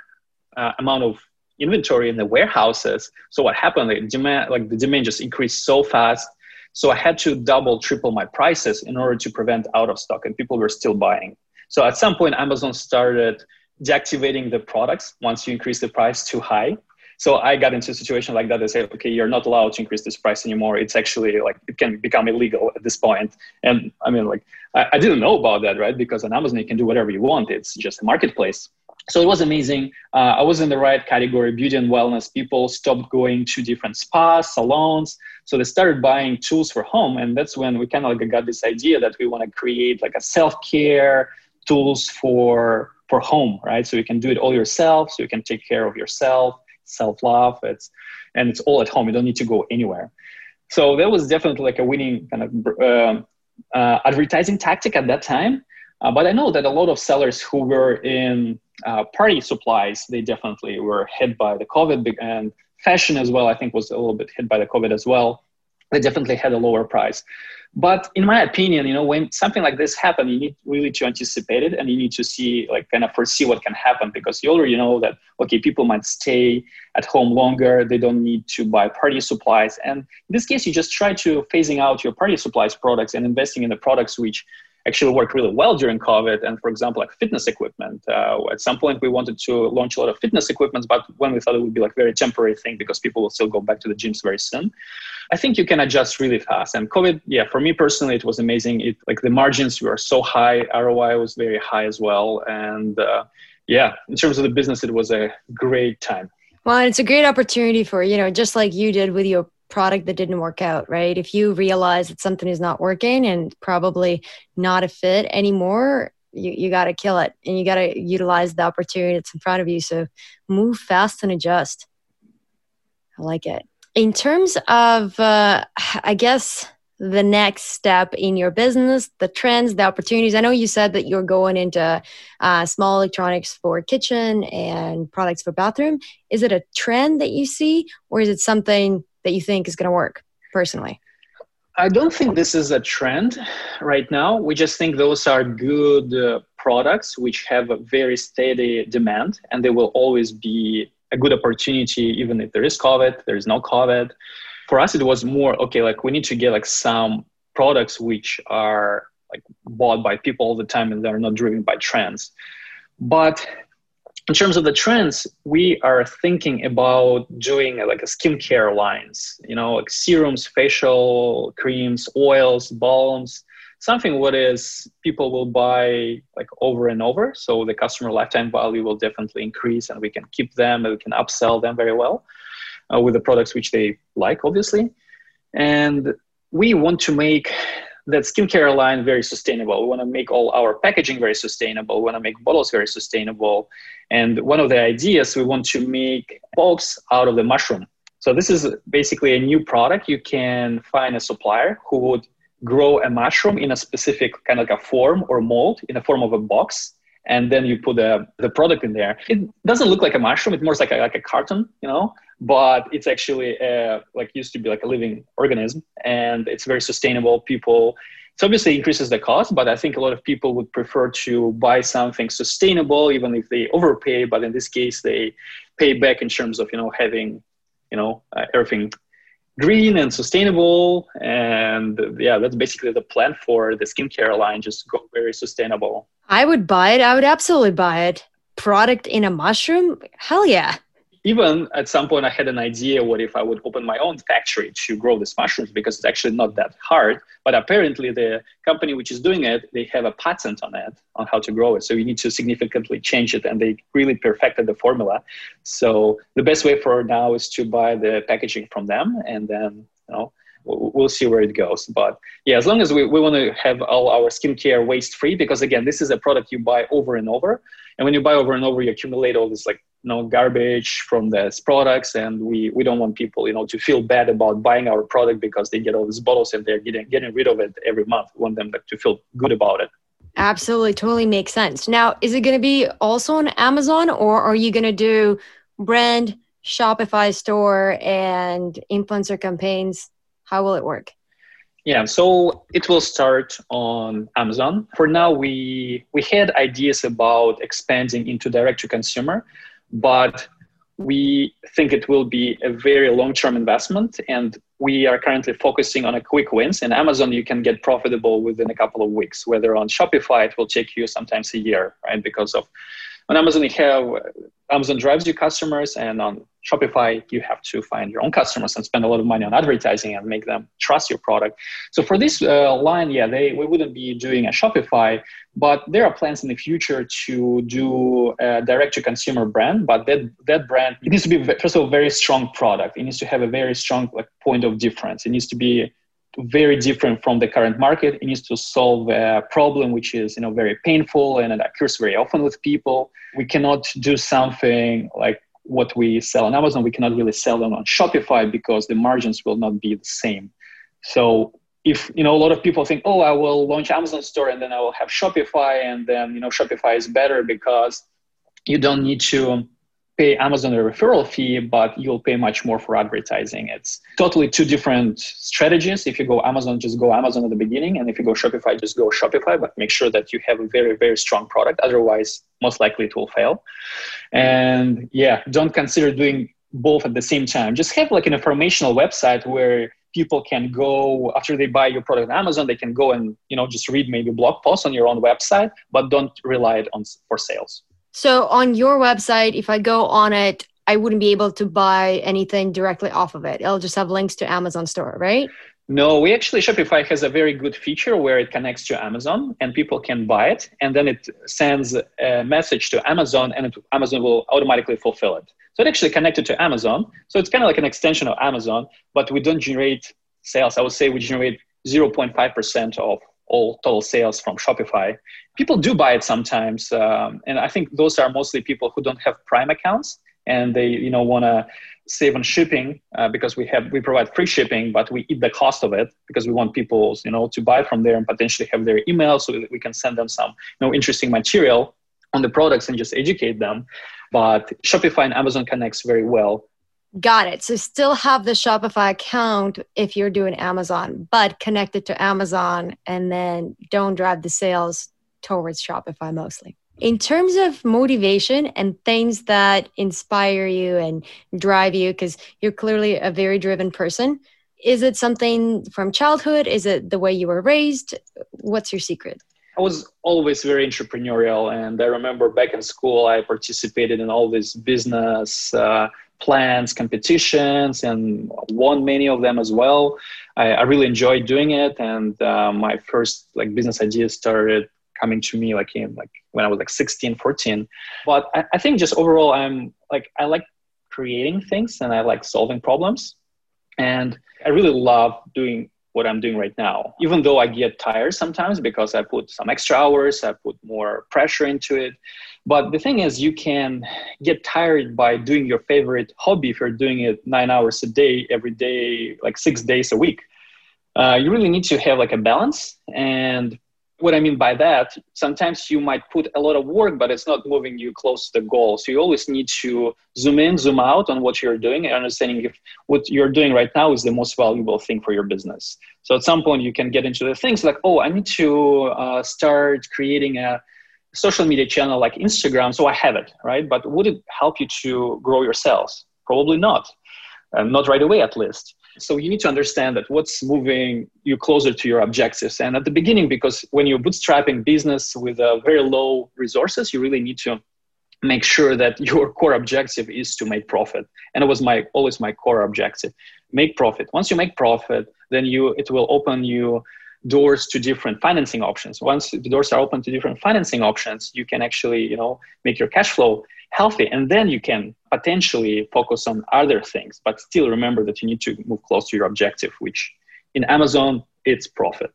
uh, amount of inventory in the warehouses. So what happened? The demand, like the demand, just increased so fast. So I had to double, triple my prices in order to prevent out of stock, and people were still buying. So at some point, Amazon started deactivating the products once you increase the price too high. So I got into a situation like that. They say, okay, you're not allowed to increase this price anymore. It's actually like it can become illegal at this point. And I mean, like I, I didn't know about that, right? Because on Amazon you can do whatever you want. It's just a marketplace so it was amazing. Uh, I was in the right category, beauty and wellness. People stopped going to different spas, salons. So they started buying tools for home. And that's when we kind of like got this idea that we want to create like a self-care tools for, for home, right? So you can do it all yourself. So you can take care of yourself, self-love. It's, and it's all at home. You don't need to go anywhere. So that was definitely like a winning kind of uh, uh, advertising tactic at that time. Uh, but I know that a lot of sellers who were in uh, party supplies, they definitely were hit by the COVID and fashion as well, I think was a little bit hit by the COVID as well. They definitely had a lower price. But in my opinion, you know, when something like this happens, you need really to anticipate it and you need to see, like, kind of foresee what can happen because you already know that, okay, people might stay at home longer. They don't need to buy party supplies. And in this case, you just try to phasing out your party supplies products and investing in the products which actually worked really well during COVID. And for example, like fitness equipment. Uh, at some point, we wanted to launch a lot of fitness equipment, but when we thought it would be like very temporary thing because people will still go back to the gyms very soon. I think you can adjust really fast. And COVID, yeah, for me personally, it was amazing. It like the margins were so high, ROI was very high as well, and uh, yeah, in terms of the business, it was a great time. Well, it's a great opportunity for you know, just like you did with your product that didn't work out, right? If you realize that something is not working and probably not a fit anymore, you, you got to kill it and you got to utilize the opportunity that's in front of you. So move fast and adjust. I like it. In terms of, uh, I guess, the next step in your business, the trends, the opportunities. I know you said that you're going into uh, small electronics for kitchen and products for bathroom. Is it a trend that you see, or is it something that you think is going to work personally? I don't think this is a trend right now. We just think those are good uh, products which have a very steady demand and they will always be a good opportunity even if there is COVID, there is no COVID. For us, it was more okay, like we need to get like some products which are like bought by people all the time and they're not driven by trends. But in terms of the trends, we are thinking about doing uh, like a skincare lines, you know, like serums, facial creams, oils, balms, something what is people will buy like over and over. So the customer lifetime value will definitely increase and we can keep them and we can upsell them very well uh, with the products which they like, obviously. And we want to make that skincare line very sustainable. We want to make all our packaging very sustainable. We want to make bottles very sustainable. And one of the ideas we want to make box out of the mushroom. So this is basically a new product. You can find a supplier who would grow a mushroom in a specific kind of like a form or mold in the form of a box and then you put the, the product in there. It doesn't look like a mushroom. It's more like a, like a carton, you know, but it's actually a, like used to be like a living organism and it's very sustainable. People, it obviously increases the cost, but I think a lot of people would prefer to buy something sustainable, even if they overpay. But in this case, they pay back in terms of, you know, having, you know, uh, everything green and sustainable. And yeah, that's basically the plan for the skincare line. Just go very sustainable. I would buy it. I would absolutely buy it. Product in a mushroom? Hell yeah. even at some point, I had an idea what if I would open my own factory to grow these mushrooms because it's actually not that hard. But apparently, the company which is doing it, they have a patent on it on how to grow it. So you need to significantly change it, and they really perfected the formula. So the best way for now is to buy the packaging from them, and then you know we'll see where it goes. But yeah, as long as we, we want to have all our skincare waste free, because again, this is a product you buy over and over. And when you buy over and over, you accumulate all this like you know garbage from these products, and we we don't want people you know to feel bad about buying our product because they get all these bottles and they're getting getting rid of it every month. We want them like, to feel good about it. Absolutely, totally makes sense. Now, is it going to be also on Amazon, or are you going to do brand Shopify store and influencer campaigns how will it work? Yeah, so it will start on Amazon. For now, we we had ideas about expanding into direct to consumer, but we think it will be a very long-term investment and we are currently focusing on a quick wins and amazon you can get profitable within a couple of weeks whether on shopify it will take you sometimes a year right because of on amazon you have amazon drives you customers and on Shopify, you have to find your own customers and spend a lot of money on advertising and make them trust your product. So for this uh, line, yeah, they we wouldn't be doing a Shopify, but there are plans in the future to do a direct-to-consumer brand. But that that brand it needs to be first of all very strong product. It needs to have a very strong like point of difference. It needs to be very different from the current market. It needs to solve a problem which is you know very painful and it occurs very often with people. We cannot do something like what we sell on Amazon, we cannot really sell them on Shopify because the margins will not be the same. So if you know a lot of people think, oh, I will launch Amazon store and then I will have Shopify, and then you know Shopify is better because you don't need to pay Amazon a referral fee, but you'll pay much more for advertising. It's totally two different strategies. If you go Amazon, just go Amazon at the beginning. And if you go Shopify, just go Shopify, but make sure that you have a very, very strong product. Otherwise, most likely it will fail. And yeah, don't consider doing both at the same time. Just have like an informational website where people can go after they buy your product on Amazon, they can go and you know just read maybe blog posts on your own website, but don't rely it on for sales. So on your website, if I go on it, I wouldn't be able to buy anything directly off of it. It'll just have links to Amazon store, right? No, we actually Shopify has a very good feature where it connects to Amazon and people can buy it and then it sends a message to Amazon and it, Amazon will automatically fulfill it. So it actually connected to Amazon. So it's kind of like an extension of Amazon, but we don't generate sales. I would say we generate 0.5% of all total sales from Shopify. People do buy it sometimes, um, and I think those are mostly people who don't have Prime accounts and they you know want to save on shipping uh, because we have we provide free shipping, but we eat the cost of it because we want people you know to buy from there and potentially have their email so that we can send them some you know interesting material on the products and just educate them. But Shopify and Amazon connects very well Got it. So still have the Shopify account if you're doing Amazon, but connect it to Amazon and then don't drive the sales towards Shopify mostly. In terms of motivation and things that inspire you and drive you, because you're clearly a very driven person, is it something from childhood? Is it the way you were raised? What's your secret? I was always very entrepreneurial, and I remember back in school, I participated in all these business uh, plans, competitions, and won many of them as well. I, I really enjoyed doing it, and uh, my first like business ideas started coming to me like in like when I was like 16, 14. But I, I think just overall, I'm like I like creating things and I like solving problems, and I really love doing what I'm doing right now. Even though I get tired sometimes because I put some extra hours, I put more pressure into it. But the thing is, you can get tired by doing your favorite hobby if you're doing it nine hours a day, every day, like six days a week. Uh, you really need to have like a balance. And what I mean by that, sometimes you might put a lot of work, but it's not moving you close to the goal. So you always need to zoom in, zoom out on what you're doing and understanding if what you're doing right now is the most valuable thing for your business. So at some point you can get into the things like, oh, I need to uh, start creating a social media channel like Instagram, so I have it, right? But would it help you to grow your sales? Probably not, uh, not right away at least. So you need to understand that what's moving you closer to your objectives. And at the beginning, because when you're bootstrapping business with uh, very low resources, you really need to make sure that your core objective is to make profit and it was my always my core objective make profit once you make profit then you it will open you doors to different financing options. Once the doors are open to different financing options you can actually you know make your cash flow healthy and then you can potentially focus on other things. But still remember that you need to move close to your objective which in amazon it's profit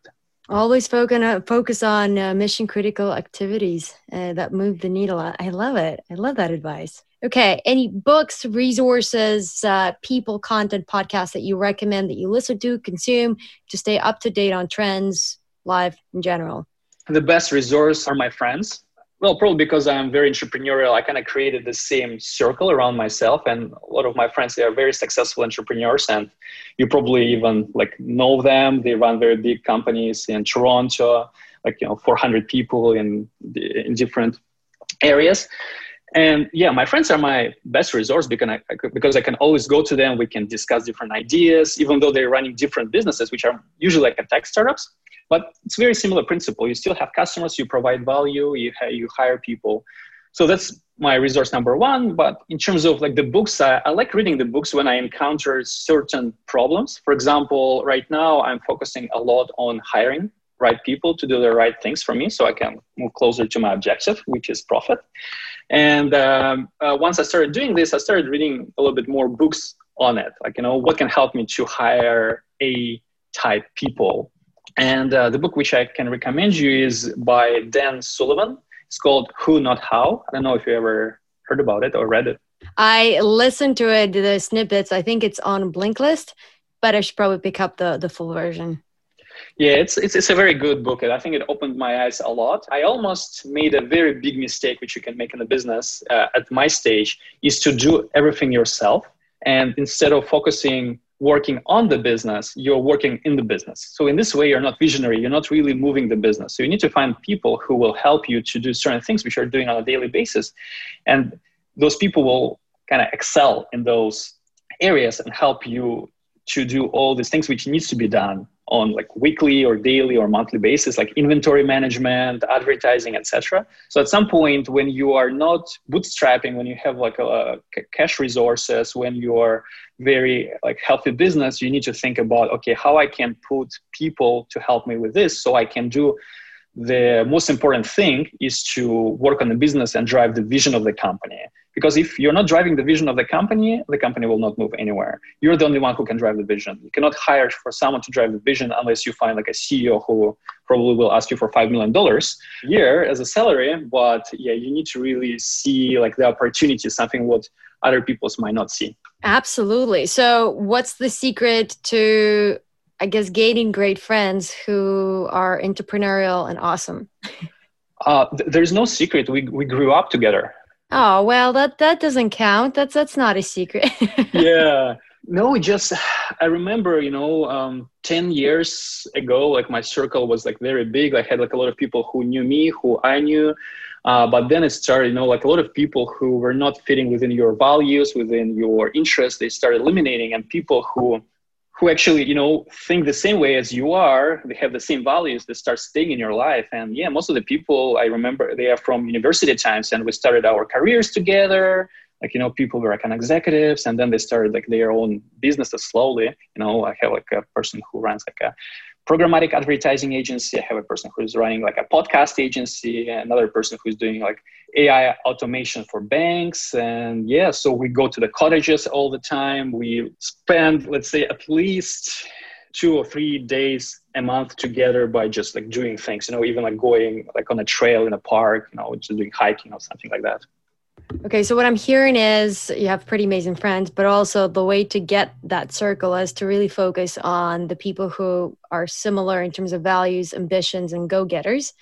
always focus, uh, focus on uh, mission critical activities uh, that move the needle. I love it. I love that advice. Okay any books resources uh, people content podcasts that you recommend that you listen to consume to stay up to date on trends live in general? The best resource are my friends well, probably because I'm very entrepreneurial, I kind of created the same circle around myself, and a lot of my friends they are very successful entrepreneurs, and you probably even like know them. They run very big companies in Toronto, like you know, 400 people in in different areas. And yeah, my friends are my best resource because I, because I can always go to them. We can discuss different ideas, even though they're running different businesses, which are usually like a tech startups. But it's very similar principle. You still have customers, you provide value, you, you hire people. So that's my resource number one. But in terms of like the books, I, I like reading the books when I encounter certain problems. For example, right now I'm focusing a lot on hiring right people to do the right things for me so I can move closer to my objective, which is profit. And um, uh, once I started doing this, I started reading a little bit more books on it. Like, you know, what can help me to hire A type people and uh, the book which I can recommend you is by Dan Sullivan. It's called Who Not How. I don't know if you ever heard about it or read it. I listened to it, the snippets. I think it's on Blinkist, but I should probably pick up the, the full version. Yeah, it's, it's, it's a very good book. and I think it opened my eyes a lot. I almost made a very big mistake, which you can make in the business uh, at my stage, is to do everything yourself. And instead of focusing working on the business, you're working in the business. So in this way, you're not visionary. You're not really moving the business. So you need to find people who will help you to do certain things which you're doing on a daily basis, and those people will kind of excel in those areas and help you to do all these things which needs to be done on like weekly or daily or monthly basis like inventory management advertising etc so at some point when you are not bootstrapping when you have like a, a cash resources when you are very like healthy business you need to think about okay how i can put people to help me with this so i can do the most important thing is to work on the business and drive the vision of the company because if you're not driving the vision of the company the company will not move anywhere you're the only one who can drive the vision you cannot hire for someone to drive the vision unless you find like a ceo who probably will ask you for $5 million a year as a salary but yeah you need to really see like the opportunity something what other people might not see absolutely so what's the secret to I guess gaining great friends who are entrepreneurial and awesome. uh, th- there's no secret. We we grew up together. Oh well, that that doesn't count. That's that's not a secret. yeah. No, just I remember, you know, um, ten years ago, like my circle was like very big. I had like a lot of people who knew me, who I knew. Uh, but then it started, you know, like a lot of people who were not fitting within your values, within your interests, they started eliminating, and people who who actually you know think the same way as you are they have the same values that start staying in your life. And yeah most of the people i remember they are from university times and we started our careers together. Like you know people were like an executives and then they started like their own businesses slowly. You know i have like a person who runs like a programmatic advertising agency. I have a person who's running like a podcast agency, another person who's doing like AI automation for banks. And yeah, so we go to the cottages all the time. We spend, let's say, at least two or three days a month together by just like doing things, you know, even like going like on a trail in a park, you know, just doing hiking or something like that. Okay, so what I'm hearing is you have pretty amazing friends, but also the way to get that circle is to really focus on the people who are similar in terms of values, ambitions, and go getters.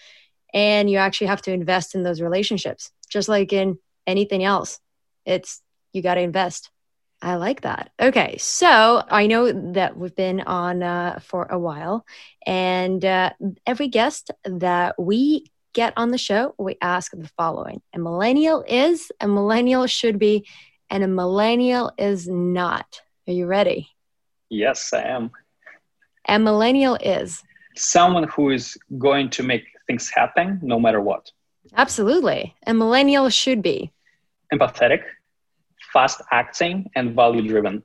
And you actually have to invest in those relationships, just like in anything else. It's you got to invest. I like that. Okay, so I know that we've been on uh, for a while, and uh, every guest that we get on the show, we ask the following A millennial is, a millennial should be, and a millennial is not. Are you ready? Yes, I am. A millennial is someone who is going to make things happen no matter what. Absolutely. And millennial should be empathetic, fast acting, and value driven.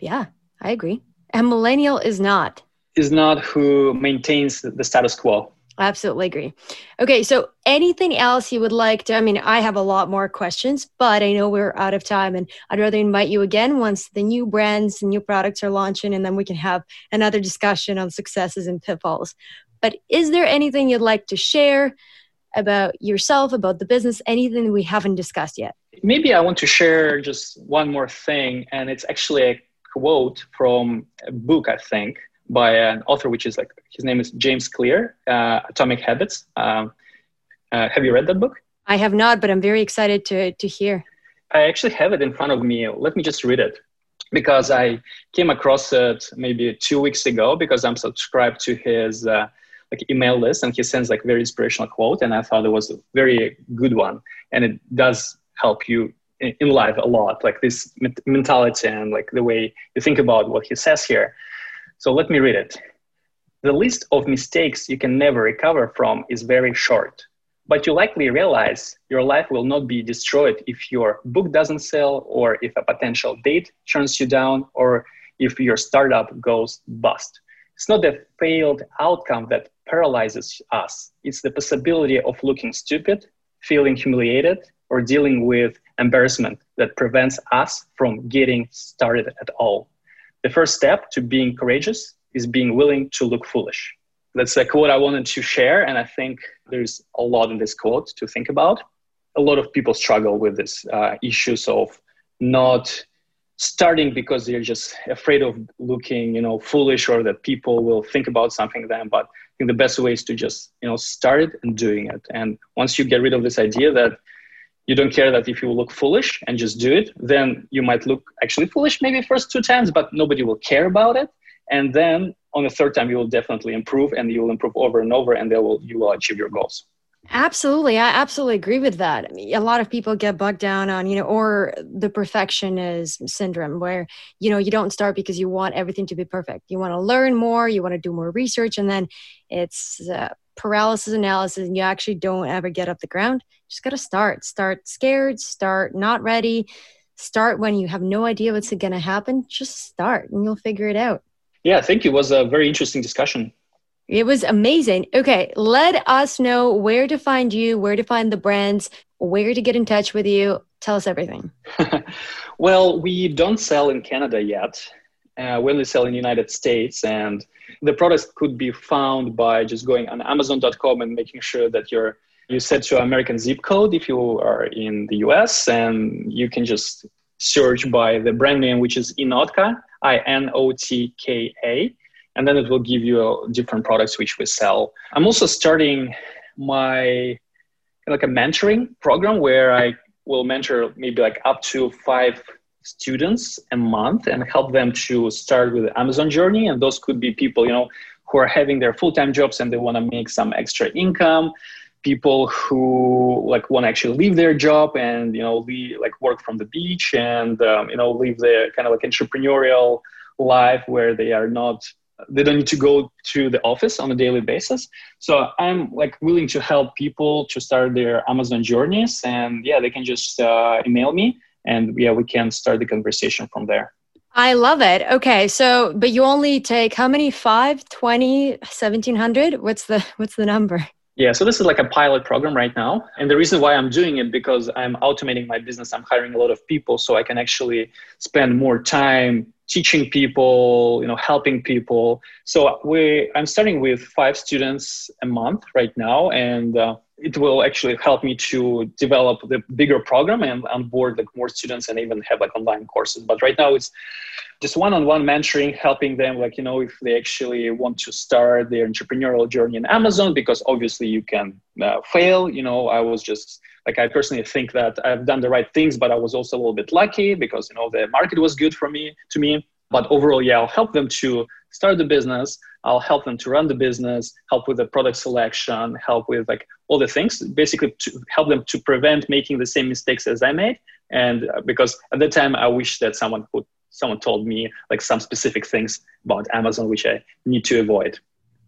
Yeah, I agree. And millennial is not. Is not who maintains the status quo. Absolutely agree. Okay, so anything else you would like to? I mean, I have a lot more questions, but I know we're out of time, and I'd rather invite you again once the new brands and new products are launching, and then we can have another discussion on successes and pitfalls. But is there anything you'd like to share about yourself, about the business, anything we haven't discussed yet? Maybe I want to share just one more thing, and it's actually a quote from a book, I think, by an author, which is like his name is James Clear, uh, Atomic Habits. Um, uh, have you read that book? I have not, but I'm very excited to to hear. I actually have it in front of me. Let me just read it because I came across it maybe two weeks ago because I'm subscribed to his uh, like email list and he sends like very inspirational quote and I thought it was a very good one and it does help you in, in life a lot like this mentality and like the way you think about what he says here. So let me read it. The list of mistakes you can never recover from is very short, but you likely realize your life will not be destroyed if your book doesn't sell, or if a potential date turns you down, or if your startup goes bust. It's not the failed outcome that paralyzes us, it's the possibility of looking stupid, feeling humiliated, or dealing with embarrassment that prevents us from getting started at all. The first step to being courageous is being willing to look foolish. That's a quote I wanted to share, and I think there's a lot in this quote to think about. A lot of people struggle with this uh, issues of not starting because they're just afraid of looking, you know, foolish or that people will think about something then. But think the best way is to just, you know, start it and doing it. And once you get rid of this idea that you don't care that if you look foolish and just do it, then you might look actually foolish maybe first two times, but nobody will care about it. And then on the third time, you will definitely improve and you will improve over and over and they will, you will achieve your goals. Absolutely. I absolutely agree with that. A lot of people get bogged down on, you know, or the perfectionist syndrome where, you know, you don't start because you want everything to be perfect. You want to learn more, you want to do more research, and then it's uh, paralysis analysis and you actually don't ever get up the ground. You just got to start. Start scared, start not ready, start when you have no idea what's going to happen. Just start and you'll figure it out. Yeah, thank you. It was a very interesting discussion. It was amazing. Okay, let us know where to find you, where to find the brands, where to get in touch with you. Tell us everything. well, we don't sell in Canada yet. Uh, we only sell in the United States, and the products could be found by just going on Amazon.com and making sure that you're you set your American zip code if you are in the US, and you can just search by the brand name, which is Inotka, I N O T K A and then it will give you different products which we sell. I'm also starting my like a mentoring program where I will mentor maybe like up to five students a month and help them to start with the Amazon journey. And those could be people, you know, who are having their full-time jobs and they want to make some extra income people who like want to actually leave their job and you know leave, like work from the beach and um, you know live their kind of like entrepreneurial life where they are not they don't need to go to the office on a daily basis. So i'm like willing to help people to start their amazon journeys and yeah they can just uh, email me and yeah we can start the conversation from there. I love it. Okay so but you only take how many? 5 20 1700 what's the what's the number? Yeah, so this is like a pilot program right now. And the reason why I'm doing it because I'm automating my business. I'm hiring a lot of people so I can actually spend more time teaching people, you know, helping people. So we, I'm starting with five students a month right now, and uh, it will actually help me to develop the bigger program and onboard like more students and even have like online courses. But right now it's just one-on-one mentoring, helping them like you know if they actually want to start their entrepreneurial journey in Amazon, because obviously you can uh, fail. You know, I was just like I personally think that I've done the right things, but I was also a little bit lucky because you know the market was good for me to me. But overall, yeah, I'll help them to start the business. I'll help them to run the business, help with the product selection, help with like all the things, basically to help them to prevent making the same mistakes as I made. And uh, because at the time, I wish that someone would someone told me like some specific things about Amazon which I need to avoid.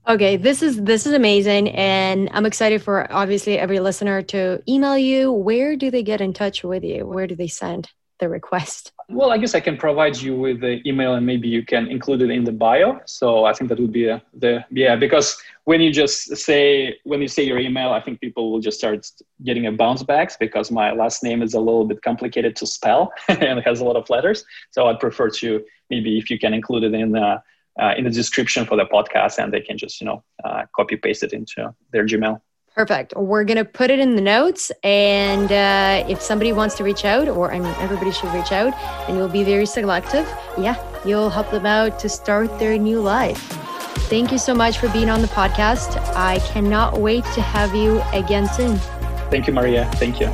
Okay, this is this is amazing and I'm excited for obviously every listener to email you. Where do they get in touch with you? Where do they send the request? Well, I guess I can provide you with the email and maybe you can include it in the bio. So I think that would be a, the yeah because when you just say when you say your email, I think people will just start getting a bounce backs because my last name is a little bit complicated to spell and it has a lot of letters. So I'd prefer to maybe if you can include it in the uh, in the description for the podcast and they can just you know uh, copy paste it into their gmail perfect. We're going to put it in the notes and uh, if somebody wants to reach out or i mean everybody should reach out and you'll be very selective yeah you'll help them out to start their new life. Thank you so much for being on the podcast. I cannot wait to have you again soon. Thank you maria. Thank you